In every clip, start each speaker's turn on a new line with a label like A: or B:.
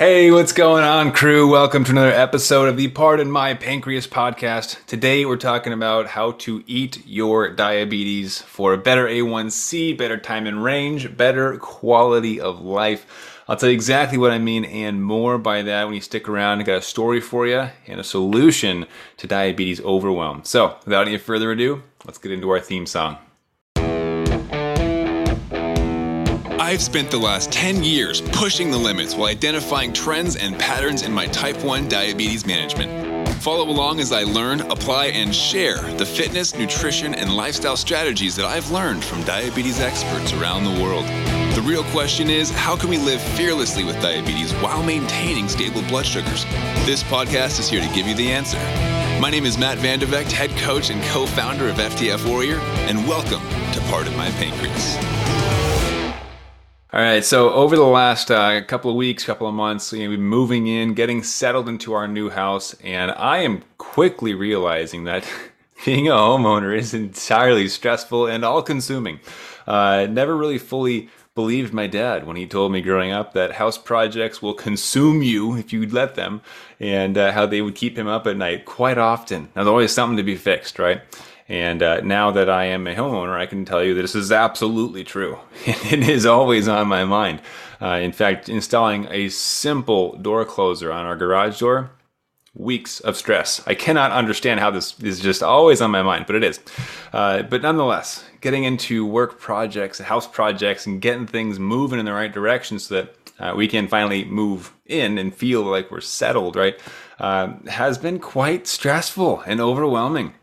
A: Hey, what's going on, crew? Welcome to another episode of the Pardon My Pancreas podcast. Today, we're talking about how to eat your diabetes for a better A1C, better time in range, better quality of life. I'll tell you exactly what I mean and more by that when you stick around. I got a story for you and a solution to diabetes overwhelm. So, without any further ado, let's get into our theme song.
B: I've spent the last 10 years pushing the limits while identifying trends and patterns in my type 1 diabetes management. Follow along as I learn, apply, and share the fitness, nutrition, and lifestyle strategies that I've learned from diabetes experts around the world. The real question is how can we live fearlessly with diabetes while maintaining stable blood sugars? This podcast is here to give you the answer. My name is Matt Vande Vegte, head coach and co founder of FTF Warrior, and welcome to Pardon My Pancreas.
A: All right, so over the last uh, couple of weeks, couple of months, you know, we've been moving in, getting settled into our new house, and I am quickly realizing that being a homeowner is entirely stressful and all-consuming. Uh, never really fully believed my dad when he told me growing up that house projects will consume you if you let them, and uh, how they would keep him up at night quite often. Now, there's always something to be fixed, right? And uh, now that I am a homeowner, I can tell you that this is absolutely true. it is always on my mind. Uh, in fact, installing a simple door closer on our garage door, weeks of stress. I cannot understand how this is just always on my mind, but it is. Uh, but nonetheless, getting into work projects, house projects, and getting things moving in the right direction so that uh, we can finally move in and feel like we're settled, right, uh, has been quite stressful and overwhelming.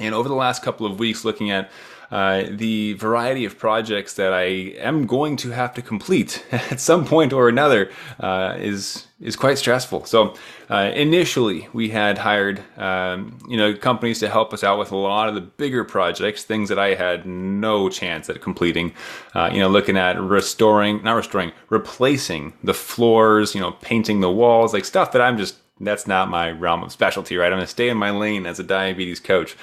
A: And over the last couple of weeks, looking at uh, the variety of projects that I am going to have to complete at some point or another uh, is is quite stressful. So uh, initially, we had hired um, you know companies to help us out with a lot of the bigger projects, things that I had no chance at completing. Uh, you know, looking at restoring, not restoring, replacing the floors, you know, painting the walls, like stuff that I'm just that's not my realm of specialty, right? I'm going to stay in my lane as a diabetes coach.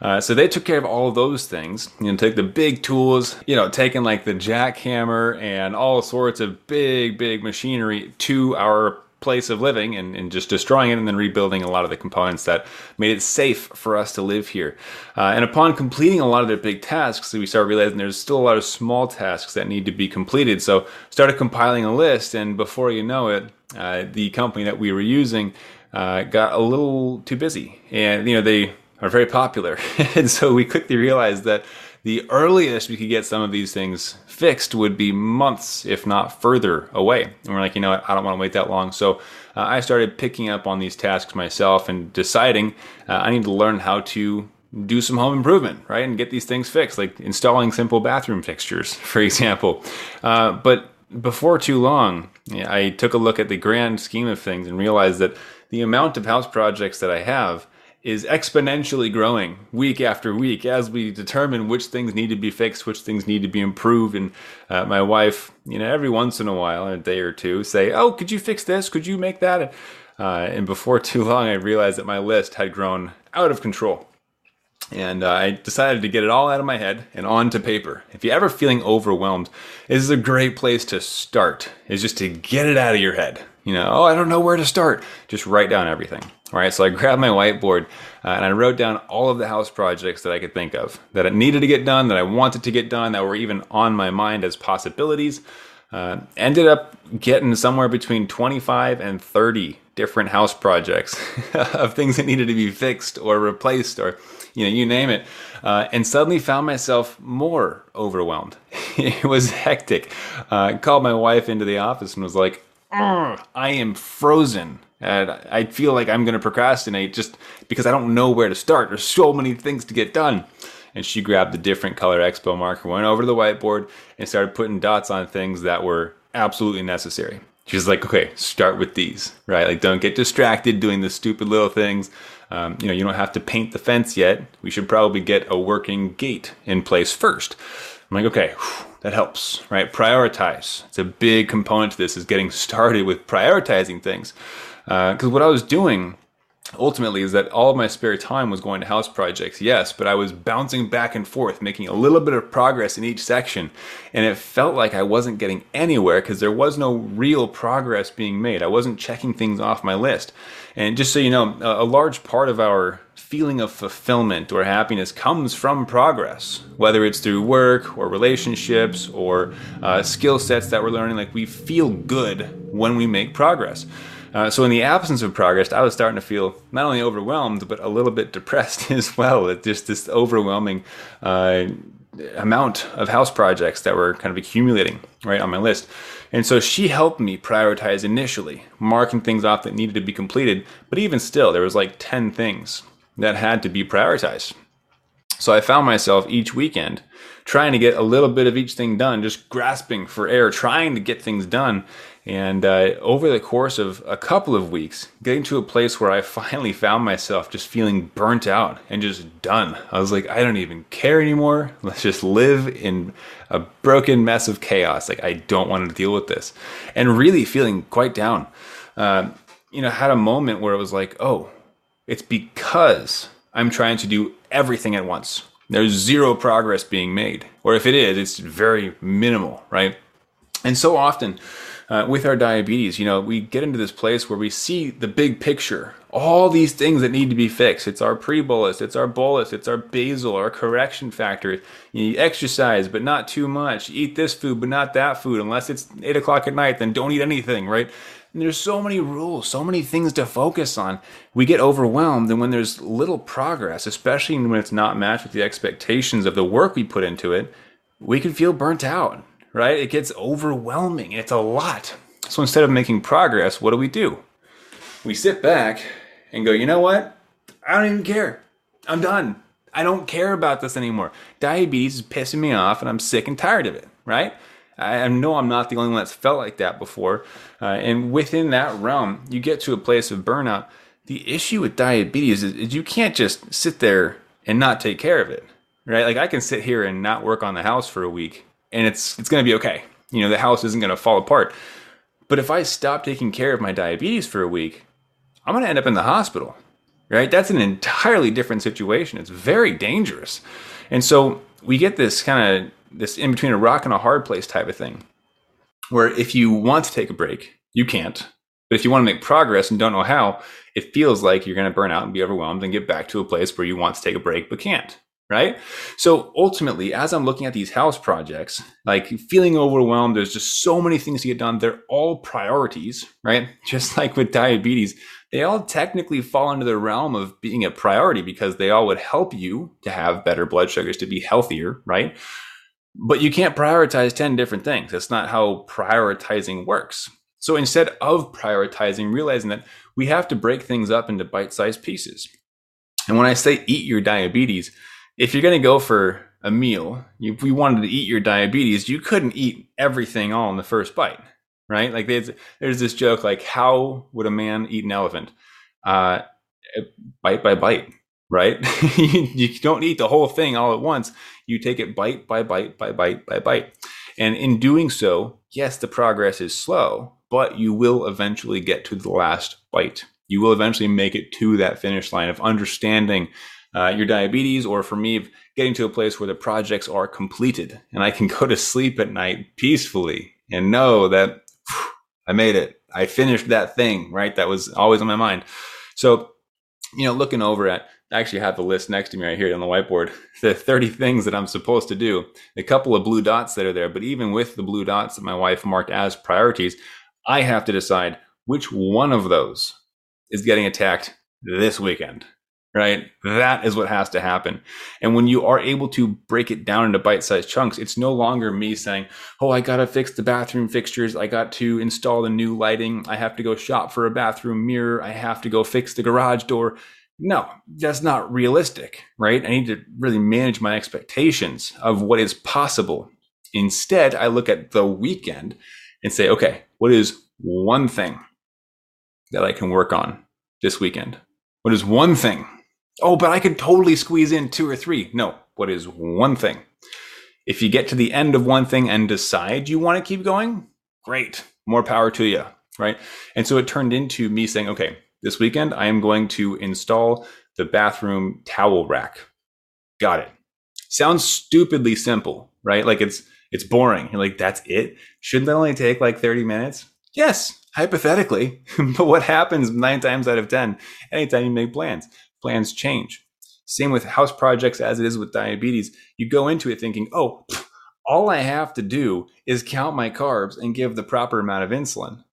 A: Uh, so they took care of all those things. You know, take the big tools, you know, taking like the jackhammer and all sorts of big, big machinery to our place of living and, and, just destroying it and then rebuilding a lot of the components that made it safe for us to live here. Uh, and upon completing a lot of their big tasks, we started realizing there's still a lot of small tasks that need to be completed. So started compiling a list, and before you know it, uh, the company that we were using uh, got a little too busy, and you know they are very popular, and so we quickly realized that the earliest we could get some of these things fixed would be months, if not further away. And we're like, you know what, I don't want to wait that long. So uh, I started picking up on these tasks myself and deciding uh, I need to learn how to do some home improvement, right? And get these things fixed, like installing simple bathroom fixtures, for example. Uh, but before too long, I took a look at the grand scheme of things and realized that the amount of house projects that I have is exponentially growing week after week as we determine which things need to be fixed, which things need to be improved. And uh, my wife, you know, every once in a while, in a day or two, say, "Oh, could you fix this? Could you make that?" Uh, and before too long, I realized that my list had grown out of control. And uh, I decided to get it all out of my head and onto paper. If you're ever feeling overwhelmed, this is a great place to start, is just to get it out of your head. You know, oh, I don't know where to start. Just write down everything. All right, so I grabbed my whiteboard uh, and I wrote down all of the house projects that I could think of that it needed to get done, that I wanted to get done, that were even on my mind as possibilities. Uh, ended up getting somewhere between 25 and 30 different house projects of things that needed to be fixed or replaced or you know you name it. Uh, and suddenly found myself more overwhelmed. It was hectic. Uh, called my wife into the office and was like i am frozen. And i feel like i'm going to procrastinate just because i don't know where to start. There's so many things to get done and she grabbed a different color expo marker went over to the whiteboard and started putting dots on things that were absolutely necessary she's like, okay, start with these, right? Like, don't get distracted doing the stupid little things. Um, you know, you don't have to paint the fence yet. We should probably get a working gate in place first. I'm like, okay, whew, that helps, right? Prioritize. It's a big component to this is getting started with prioritizing things. Because uh, what I was doing ultimately is that all of my spare time was going to house projects, yes, but I was bouncing back and forth, making a little bit of progress in each section. And it felt like I wasn't getting anywhere because there was no real progress being made. I wasn't checking things off my list. And just so you know, a, large part of our feeling of fulfillment or happiness comes from progress, whether it's through work or relationships or uh, skill sets that we're learning. Like we feel good when we make progress. Uh, so in the absence of progress, I was starting to feel not only overwhelmed but a little bit depressed as well. At just this overwhelming uh, amount of house projects that were kind of accumulating right on my list. And so she helped me prioritize initially, marking things off that needed to be completed. But even still, there was like 10 things that had to be prioritized. So I found myself each weekend trying to get a little bit of each thing done, just grasping for air, trying to get things done. And uh, over the course of a couple of weeks, getting to a place where I finally found myself just feeling burnt out and just done. I was like, I don't even care anymore. Let's just live in a broken mess of chaos. Like, I don't want to deal with this. And really feeling quite down. Uh, you know, had a moment where it was like, oh, it's because I'm trying to do everything at once. There's zero progress being made. Or if it is, it's very minimal, right? And so often, uh, with our diabetes, you know, we get into this place where we see the big picture, all these things that need to be fixed. It's our pre-bolus, it's our bolus, it's our basal, our correction factor. You exercise, but not too much. Eat this food, but not that food. Unless it's eight o'clock at night, then don't eat anything, right? And there's so many rules, so many things to focus on. We get overwhelmed, and when there's little progress, especially when it's not matched with the expectations of the work we put into it, we can feel burnt out right? It gets overwhelming. It's a lot. So instead of making progress, what do we do? We sit back and go, you know what? I don't even care. I'm done. I don't care about this anymore. Diabetes is pissing me off and I'm sick and tired of it, right? I know I'm not the only one that's felt like that before. Uh, and within that realm, you get to a place of burnout. The issue with diabetes is, is you can't just sit there and not take care of it, right? Like I can sit here and not work on the house for a week and it's it's going to be okay. You know, the house isn't going to fall apart. But if I stop taking care of my diabetes for a week, I'm going to end up in the hospital. Right? That's an entirely different situation. It's very dangerous. And so we get this kind of this in between a rock and a hard place type of thing. Where if you want to take a break, you can't. But if you want to make progress and don't know how, it feels like you're going to burn out and be overwhelmed and get back to a place where you want to take a break but can't right? So ultimately, as I'm looking at these house projects, like feeling overwhelmed, there's just so many things to get done. They're all priorities, right? Just like with diabetes, they all technically fall into the realm of being a priority because they all would help you to have better blood sugars, to be healthier, right? But you can't prioritize 10 different things. That's not how prioritizing works. So instead of prioritizing, realizing that we have to break things up into bite sized pieces. And when I say eat your diabetes, if you're going to go for a meal, if you wanted to eat your diabetes, you couldn't eat everything all in the first bite, right? Like there's, there's this joke like, how would a man eat an elephant? Uh, bite by bite, right? you don't eat the whole thing all at once. You take it bite by bite by bite by bite. And in doing so, yes, the progress is slow, but you will eventually get to the last bite. You will eventually make it to that finish line of understanding uh, your diabetes, or for me, getting to a place where the projects are completed and I can go to sleep at night peacefully and know that I made it. I finished that thing, right? That was always on my mind. So, you know, looking over at, I actually have the list next to me right here on the whiteboard, the 30 things that I'm supposed to do, a couple of blue dots that are there. But even with the blue dots that my wife marked as priorities, I have to decide which one of those is getting attacked this weekend right? That is what has to happen. And when you are able to break it down into bite sized chunks, it's no longer me saying, Oh, I got to fix the bathroom fixtures. I got to install the new lighting. I have to go shop for a bathroom mirror. I have to go fix the garage door. No, that's not realistic, right? I need to really manage my expectations of what is possible. Instead, I look at the weekend and say, okay, what is one thing that I can work on this weekend? What is one thing Oh, but I could totally squeeze in two or three. No, what is one thing? If you get to the end of one thing and decide you want to keep going, great, more power to you, right? And so it turned into me saying, okay, This weekend, I am going to install the bathroom towel rack. Got it. Sounds stupidly simple, right? Like it's it's boring. You're like, that's it? Shouldn't that only take like 30 minutes? Yes, hypothetically. but what happens nine times out of 10 anytime you make plans? Plans change. Same with house projects as it is with diabetes. You go into it thinking, oh, all I have to do is count my carbs and give the proper amount of insulin.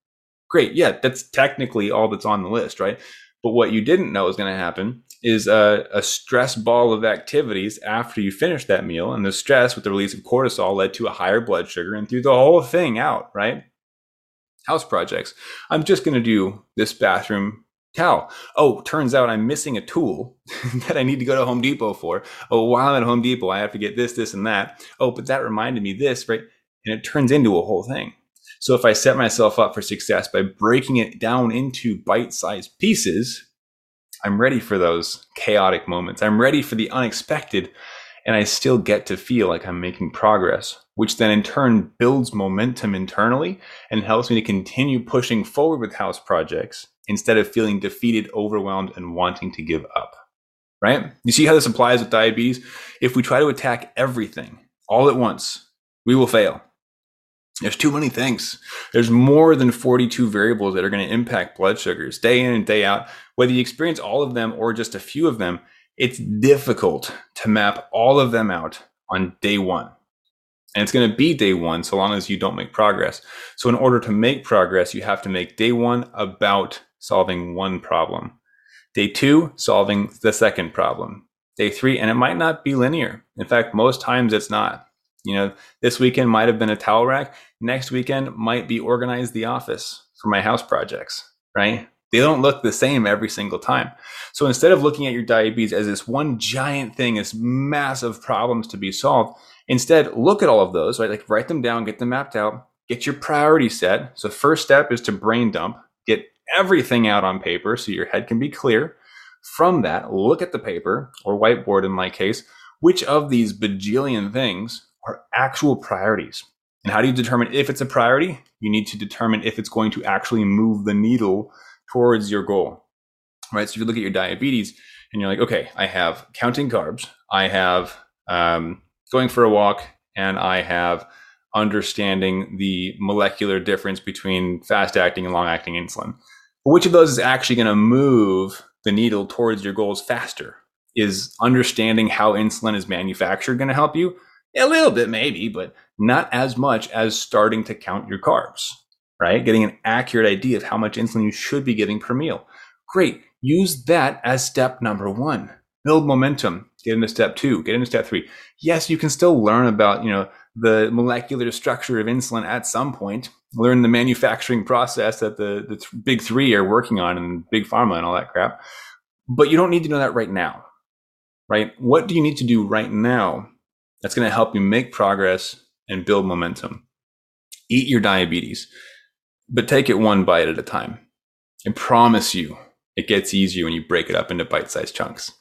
A: Great. Yeah, that's technically all that's on the list, right? But what you didn't know is going to happen is a, a, stress ball of activities after you finish that meal. And the stress with the release of cortisol led to a higher blood sugar and threw the whole thing out, right? House projects. I'm just going to do this bathroom towel. Oh, turns out I'm missing a tool that I need to go to Home Depot for. Oh, while I'm at Home Depot, I have to get this, this, and that. Oh, but that reminded me this, right? And it turns into a whole thing. So if I set myself up for success by breaking it down into bite sized pieces, I'm ready for those chaotic moments. I'm ready for the unexpected, and I still get to feel like I'm making progress, which then in turn builds momentum internally and helps me to continue pushing forward with house projects instead of feeling defeated, overwhelmed, and wanting to give up. Right? You see how this applies with diabetes? If we try to attack everything all at once, we will fail. There's too many things. There's more than 42 variables that are going to impact blood sugars day in and day out. Whether you experience all of them or just a few of them, it's difficult to map all of them out on day one. And it's going to be day one so long as you don't make progress. So, in order to make progress, you have to make day one about solving one problem. Day two, solving the second problem. Day three, and it might not be linear. In fact, most times it's not. You know, this weekend might have been a towel rack. Next weekend might be organize the office for my house projects, right? They don't look the same every single time. So instead of looking at your diabetes as this one giant thing, this massive problems to be solved, instead look at all of those, right? Like write them down, get them mapped out, get your priority set. So first step is to brain dump, get everything out on paper so your head can be clear. From that, look at the paper or whiteboard in my case, which of these bajillion things are actual priorities. And how do you determine if it's a priority? You need to determine if it's going to actually move the needle towards your goal. Right. So if you look at your diabetes and you're like, okay, I have counting carbs, I have um, going for a walk, and I have understanding the molecular difference between fast acting and long acting insulin. Which of those is actually going to move the needle towards your goals faster? Is understanding how insulin is manufactured going to help you? A little bit, maybe, but not as much as starting to count your carbs, right? Getting an accurate idea of how much insulin you should be giving per meal. Great. Use that as step number one. Build momentum. Get into step two. Get into step three. Yes, you can still learn about, you know, the molecular structure of insulin at some point. Learn the manufacturing process that the, the th- big three are working on and big pharma and all that crap. But you don't need to know that right now, right? What do you need to do right now that's going to help you make progress and build momentum. Eat your diabetes, but take it one bite at a time. I promise you, it gets easier when you break it up into bite sized chunks.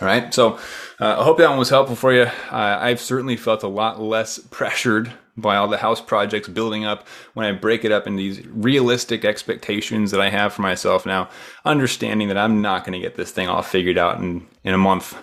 A: All right. So uh, I hope that one was helpful for you. Uh, I've certainly felt a lot less pressured by all the house projects building up when I break it up into these realistic expectations that I have for myself now, understanding that I'm not going to get this thing all figured out in, in a month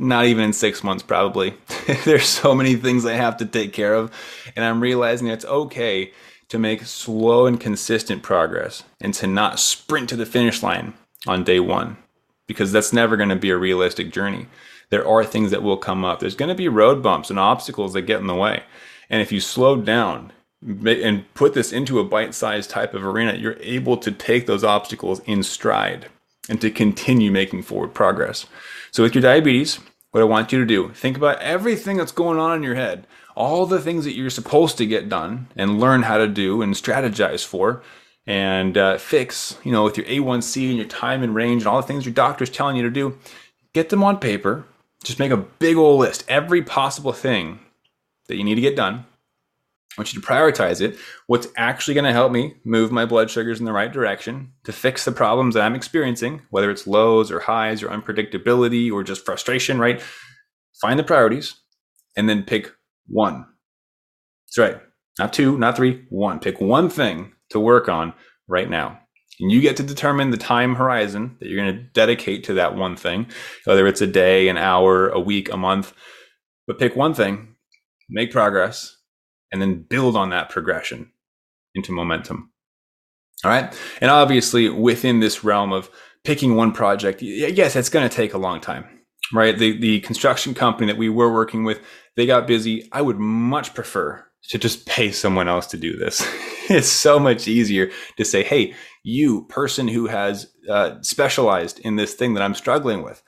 A: not even in six months, probably. There's so many things I have to take care of. And I'm realizing it's okay to make slow and consistent progress and to not sprint to the finish line on day one because that's never going to be a realistic journey. There are things that will come up. There's going to be road bumps and obstacles that get in the way. And if you slow down and put this into a bite sized type of arena, you're able to take those obstacles in stride and to continue making forward progress. So, with your diabetes, what I want you to do. Think about everything that's going on in your head, all the things that you're supposed to get done and learn how to do and strategize for and uh, fix, you know, with your A1C and your time in range and all the things your doctor's telling you to do. Get them on paper. Just make a big old list, every possible thing that you need to get done. Want you to prioritize it. What's actually going to help me move my blood sugars in the right direction to fix the problems that I'm experiencing, whether it's lows or highs or unpredictability or just frustration, right? Find the priorities and then pick one. That's right. Not two, not three, one. Pick one thing to work on right now. And you get to determine the time horizon that you're going to dedicate to that one thing, whether it's a day, an hour, a week, a month. But pick one thing, make progress, and then build on that progression into momentum. All right. And obviously, within this realm of picking one project, yes, it's going to take a long time, right? The, the construction company that we were working with, they got busy. I would much prefer to just pay someone else to do this. it's so much easier to say, hey, you person who has uh, specialized in this thing that I'm struggling with,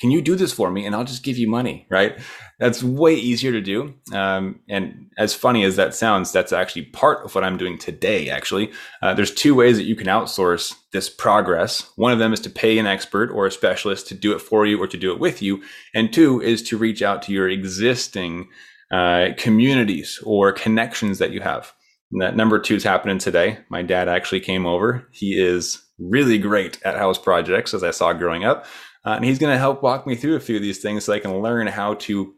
A: can you do this for me? And I'll just give you money, right? That's way easier to do. Um, and as funny as that sounds, that's actually part of what I'm doing today, actually. Uh, there's two ways that you can outsource this progress. One of them is to pay an expert or a specialist to do it for you or to do it with you. And two is to reach out to your existing uh, communities or connections that you have. And that number two is happening today. My dad actually came over. He is really great at house projects, as I saw growing up. Uh, and he's going to help walk me through a few of these things so I can learn how to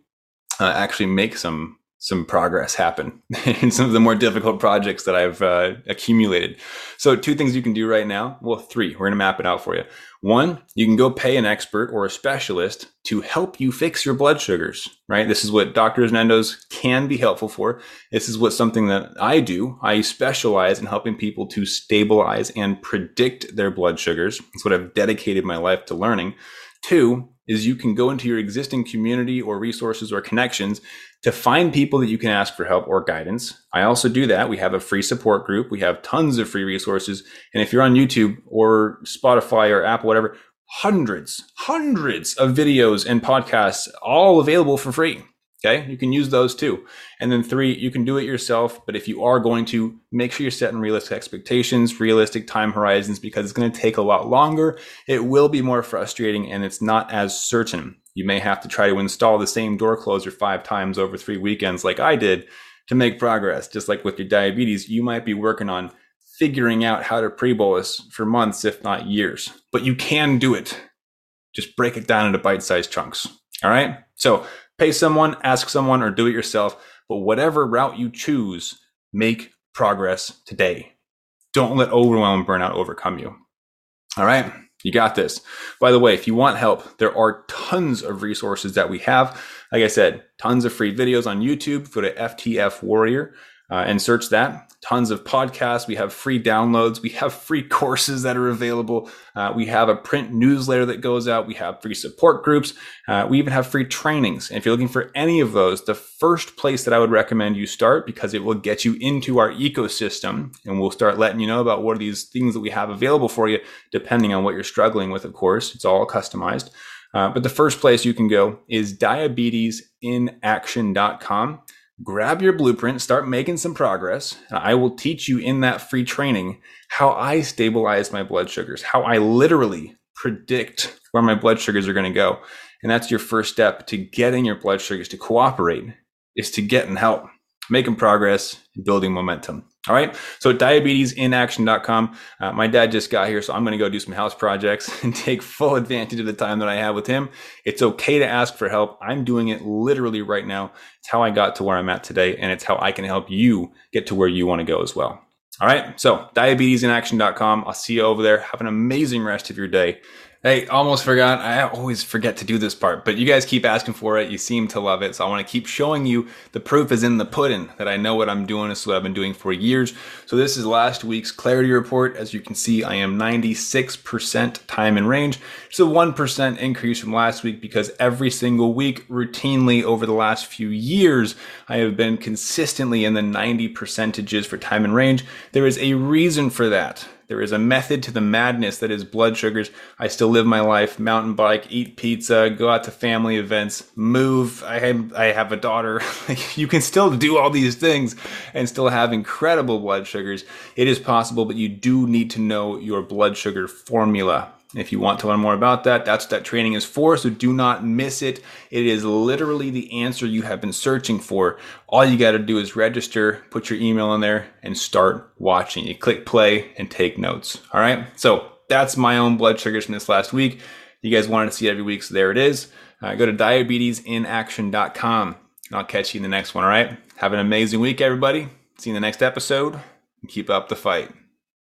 A: uh, actually make some some progress happen in some of the more difficult projects that I've uh, accumulated. So, two things you can do right now. Well, three. We're going to map it out for you. One, you can go pay an expert or a specialist to help you fix your blood sugars, right? This is what doctors and endos can be helpful for. This is what something that I do. I specialize in helping people to stabilize and predict their blood sugars. It's what I've dedicated my life to learning. Two, is you can go into your existing community or resources or connections to find people that you can ask for help or guidance. I also do that. We have a free support group. We have tons of free resources. And if you're on YouTube or Spotify or Apple, whatever, hundreds, hundreds of videos and podcasts all available for free. Okay. You can use those too. And then three, you can do it yourself. But if you are going to make sure you're setting realistic expectations, realistic time horizons, because it's going to take a lot longer. It will be more frustrating and it's not as certain. You may have to try to install the same door closer five times over three weekends, like I did, to make progress. Just like with your diabetes, you might be working on figuring out how to pre bolus for months, if not years, but you can do it. Just break it down into bite sized chunks. All right. So pay someone, ask someone, or do it yourself. But whatever route you choose, make progress today. Don't let overwhelm and burnout overcome you. All right. You got this. By the way, if you want help, there are tons of resources that we have. Like I said, tons of free videos on YouTube. Go to FTF Warrior uh, and search that. Tons of podcasts. We have free downloads. We have free courses that are available. Uh, we have a print newsletter that goes out. We have free support groups. Uh, we even have free trainings. And if you're looking for any of those, the first place that I would recommend you start because it will get you into our ecosystem and we'll start letting you know about what are these things that we have available for you, depending on what you're struggling with, of course. It's all customized. Uh, but the first place you can go is diabetesinaction.com grab your blueprint, start making some progress. And I will teach you in that free training how I stabilize my blood sugars, how I literally predict where my blood sugars are going to go. And that's your first step to getting your blood sugars to cooperate is to get and help, making progress, building momentum. All right. So diabetesinaction.com. Uh, my dad just got here, so I'm going to go do some house projects and take full advantage of the time that I have with him. It's okay to ask for help. I'm doing it literally right now. It's how I got to where I'm at today, and it's how I can help you get to where you want to go as well. All right. So diabetesinaction.com. I'll see you over there. Have an amazing rest of your day. Hey, almost forgot. I always forget to do this part, but you guys keep asking for it. You seem to love it. So I want to keep showing you the proof is in the pudding that I know what I'm doing. This is what I've been doing for years. So this is last week's clarity report. As you can see, I am 96% time in range. It's a 1% increase from last week because every single week, routinely over the last few years, I have been consistently in the 90 percentages for time in range. There is a reason for that. There is a method to the madness that is blood sugars. I still live my life, mountain bike, eat pizza, go out to family events, move. I have, I have a daughter. you can still do all these things and still have incredible blood sugars. It is possible, but you do need to know your blood sugar formula. If you want to learn more about that, that's what that training is for. So do not miss it. It is literally the answer you have been searching for. All you got to do is register, put your email in there, and start watching. You click play and take notes. All right. So that's my own blood sugars from this last week. You guys wanted to see every week, so there it is. Uh, go to diabetesinaction.com and I'll catch you in the next one. All right. Have an amazing week, everybody. See you in the next episode keep up the fight.